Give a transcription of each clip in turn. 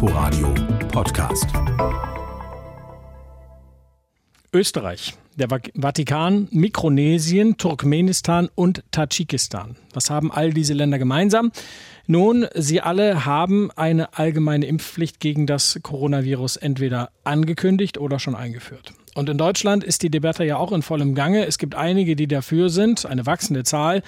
Inforadio Podcast. Österreich, der Vatikan, Mikronesien, Turkmenistan und Tadschikistan. Was haben all diese Länder gemeinsam? Nun, sie alle haben eine allgemeine Impfpflicht gegen das Coronavirus entweder angekündigt oder schon eingeführt. Und in Deutschland ist die Debatte ja auch in vollem Gange. Es gibt einige, die dafür sind, eine wachsende Zahl.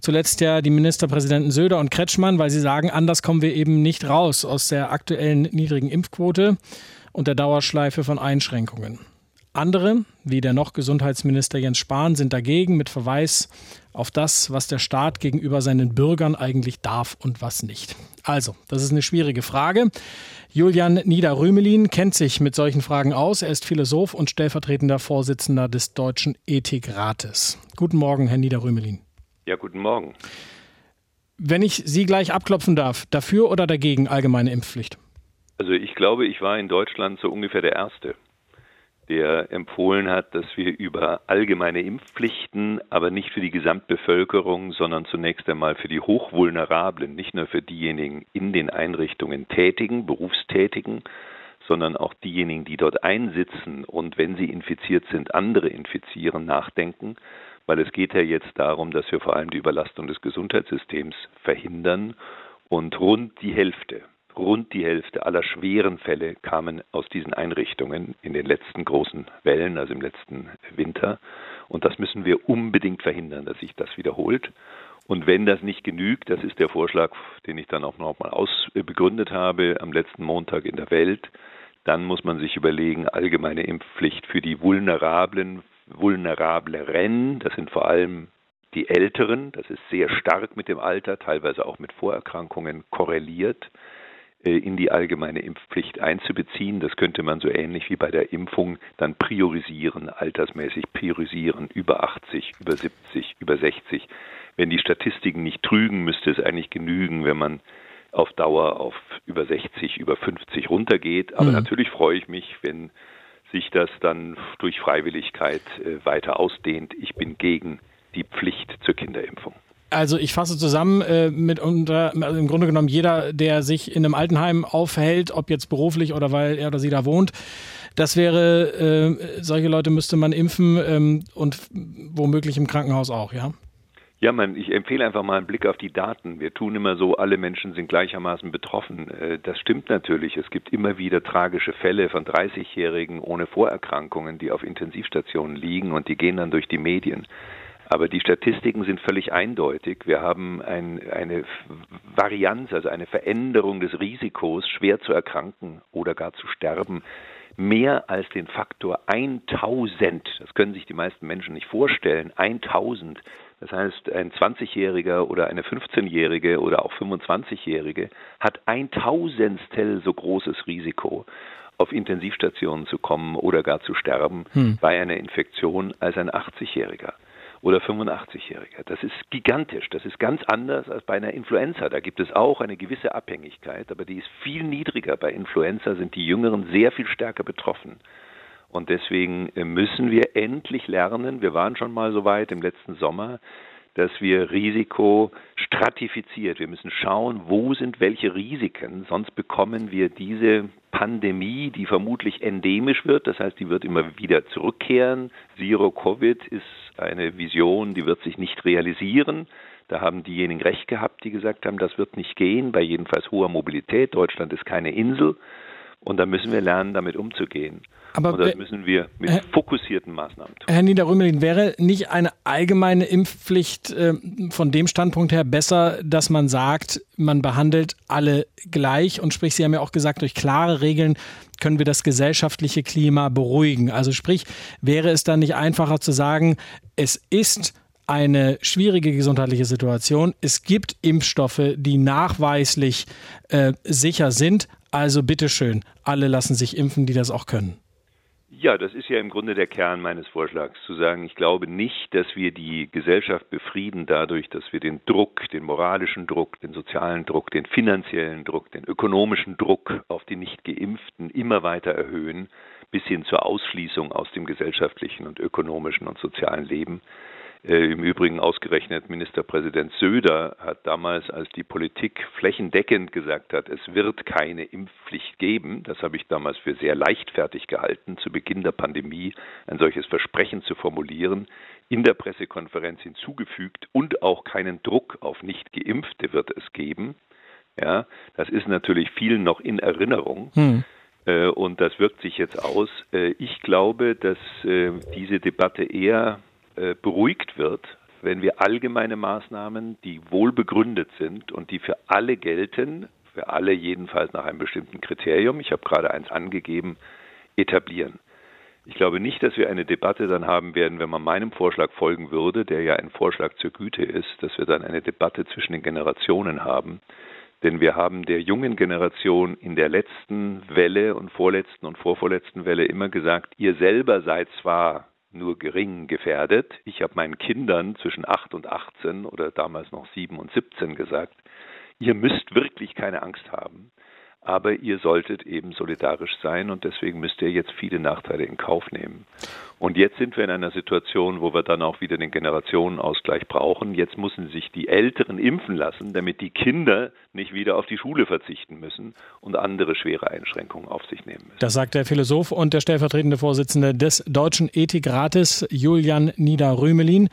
Zuletzt ja die Ministerpräsidenten Söder und Kretschmann, weil sie sagen, anders kommen wir eben nicht raus aus der aktuellen niedrigen Impfquote und der Dauerschleife von Einschränkungen. Andere, wie der noch Gesundheitsminister Jens Spahn, sind dagegen mit Verweis auf das, was der Staat gegenüber seinen Bürgern eigentlich darf und was nicht. Also, das ist eine schwierige Frage. Julian Niederrümelin kennt sich mit solchen Fragen aus. Er ist Philosoph und stellvertretender Vorsitzender des Deutschen Ethikrates. Guten Morgen, Herr Niederrümelin. Ja, guten Morgen. Wenn ich Sie gleich abklopfen darf, dafür oder dagegen allgemeine Impfpflicht? Also ich glaube, ich war in Deutschland so ungefähr der Erste der empfohlen hat, dass wir über allgemeine Impfpflichten, aber nicht für die Gesamtbevölkerung, sondern zunächst einmal für die Hochvulnerablen, nicht nur für diejenigen in den Einrichtungen tätigen, Berufstätigen, sondern auch diejenigen, die dort einsitzen und wenn sie infiziert sind, andere infizieren, nachdenken, weil es geht ja jetzt darum, dass wir vor allem die Überlastung des Gesundheitssystems verhindern und rund die Hälfte, Rund die Hälfte aller schweren Fälle kamen aus diesen Einrichtungen in den letzten großen Wellen, also im letzten Winter. Und das müssen wir unbedingt verhindern, dass sich das wiederholt. Und wenn das nicht genügt, das ist der Vorschlag, den ich dann auch nochmal ausbegründet habe am letzten Montag in der Welt, dann muss man sich überlegen, allgemeine Impfpflicht für die vulnerablen, vulnerableren, das sind vor allem die Älteren, das ist sehr stark mit dem Alter, teilweise auch mit Vorerkrankungen korreliert. Äh, in die allgemeine Impfpflicht einzubeziehen. Das könnte man so ähnlich wie bei der Impfung dann priorisieren, altersmäßig priorisieren, über 80, über 70, über 60. Wenn die Statistiken nicht trügen, müsste es eigentlich genügen, wenn man auf Dauer auf über 60, über 50 runtergeht. Aber mhm. natürlich freue ich mich, wenn sich das dann durch Freiwilligkeit äh, weiter ausdehnt. Ich bin gegen die Pflicht zur Kinderimpfung. Also ich fasse zusammen äh, mit unter, also im Grunde genommen jeder, der sich in einem Altenheim aufhält, ob jetzt beruflich oder weil er oder sie da wohnt, das wäre, äh, solche Leute müsste man impfen ähm, und womöglich im Krankenhaus auch, ja? Ja, man, ich empfehle einfach mal einen Blick auf die Daten. Wir tun immer so, alle Menschen sind gleichermaßen betroffen. Äh, das stimmt natürlich. Es gibt immer wieder tragische Fälle von 30-Jährigen ohne Vorerkrankungen, die auf Intensivstationen liegen und die gehen dann durch die Medien. Aber die Statistiken sind völlig eindeutig. Wir haben ein, eine Varianz, also eine Veränderung des Risikos, schwer zu erkranken oder gar zu sterben, mehr als den Faktor 1000. Das können sich die meisten Menschen nicht vorstellen. 1000. Das heißt, ein 20-Jähriger oder eine 15-Jährige oder auch 25-Jährige hat ein Tausendstel so großes Risiko auf Intensivstationen zu kommen oder gar zu sterben hm. bei einer Infektion als ein 80-Jähriger oder 85-Jähriger. Das ist gigantisch. Das ist ganz anders als bei einer Influenza. Da gibt es auch eine gewisse Abhängigkeit, aber die ist viel niedriger. Bei Influenza sind die Jüngeren sehr viel stärker betroffen. Und deswegen äh, müssen wir endlich lernen, wir waren schon mal so weit im letzten Sommer, dass wir Risiko stratifiziert. Wir müssen schauen, wo sind welche Risiken, sonst bekommen wir diese Pandemie, die vermutlich endemisch wird, das heißt, die wird immer wieder zurückkehren. Zero Covid ist eine Vision, die wird sich nicht realisieren. Da haben diejenigen recht gehabt, die gesagt haben, das wird nicht gehen, bei jedenfalls hoher Mobilität. Deutschland ist keine Insel. Und da müssen wir lernen, damit umzugehen. Aber und das müssen wir mit Herr, fokussierten Maßnahmen tun. Herr Niederrümelin, wäre nicht eine allgemeine Impfpflicht äh, von dem Standpunkt her besser, dass man sagt, man behandelt alle gleich und sprich, Sie haben ja auch gesagt, durch klare Regeln können wir das gesellschaftliche Klima beruhigen. Also sprich, wäre es dann nicht einfacher zu sagen, es ist eine schwierige gesundheitliche Situation. Es gibt Impfstoffe, die nachweislich äh, sicher sind. Also bitteschön, alle lassen sich impfen, die das auch können. Ja, das ist ja im Grunde der Kern meines Vorschlags, zu sagen, ich glaube nicht, dass wir die Gesellschaft befrieden dadurch, dass wir den Druck, den moralischen Druck, den sozialen Druck, den finanziellen Druck, den ökonomischen Druck auf die Nicht-Geimpften immer weiter erhöhen, bis hin zur Ausschließung aus dem gesellschaftlichen und ökonomischen und sozialen Leben. Äh, Im Übrigen ausgerechnet Ministerpräsident Söder hat damals, als die Politik flächendeckend gesagt hat, es wird keine Impfpflicht geben, das habe ich damals für sehr leichtfertig gehalten, zu Beginn der Pandemie ein solches Versprechen zu formulieren, in der Pressekonferenz hinzugefügt und auch keinen Druck auf Nicht-Geimpfte wird es geben. Ja, das ist natürlich vielen noch in Erinnerung. Hm. Äh, und das wirkt sich jetzt aus. Äh, ich glaube, dass diese Debatte eher beruhigt wird, wenn wir allgemeine Maßnahmen, die wohl begründet sind und die für alle gelten, für alle jedenfalls nach einem bestimmten Kriterium, ich habe gerade eins angegeben, etablieren. Ich glaube nicht, dass wir eine Debatte dann haben werden, wenn man meinem Vorschlag folgen würde, der ja ein Vorschlag zur Güte ist, dass wir dann eine Debatte zwischen den Generationen haben. Denn wir haben der jungen Generation in der letzten Welle und vorletzten und vorvorletzten Welle immer gesagt, ihr selber seid zwar nur gering gefährdet. Ich habe meinen Kindern zwischen 8 und 18 oder damals noch 7 und 17 gesagt, ihr müsst wirklich keine Angst haben aber ihr solltet eben solidarisch sein und deswegen müsst ihr jetzt viele Nachteile in Kauf nehmen. Und jetzt sind wir in einer Situation, wo wir dann auch wieder den Generationenausgleich brauchen. Jetzt müssen sich die Älteren impfen lassen, damit die Kinder nicht wieder auf die Schule verzichten müssen und andere schwere Einschränkungen auf sich nehmen müssen. Das sagt der Philosoph und der stellvertretende Vorsitzende des Deutschen Ethikrates, Julian Niederrümelin.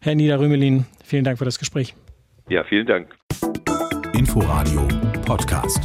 Herr Niederrümelin, vielen Dank für das Gespräch. Ja, vielen Dank. Inforadio Podcast.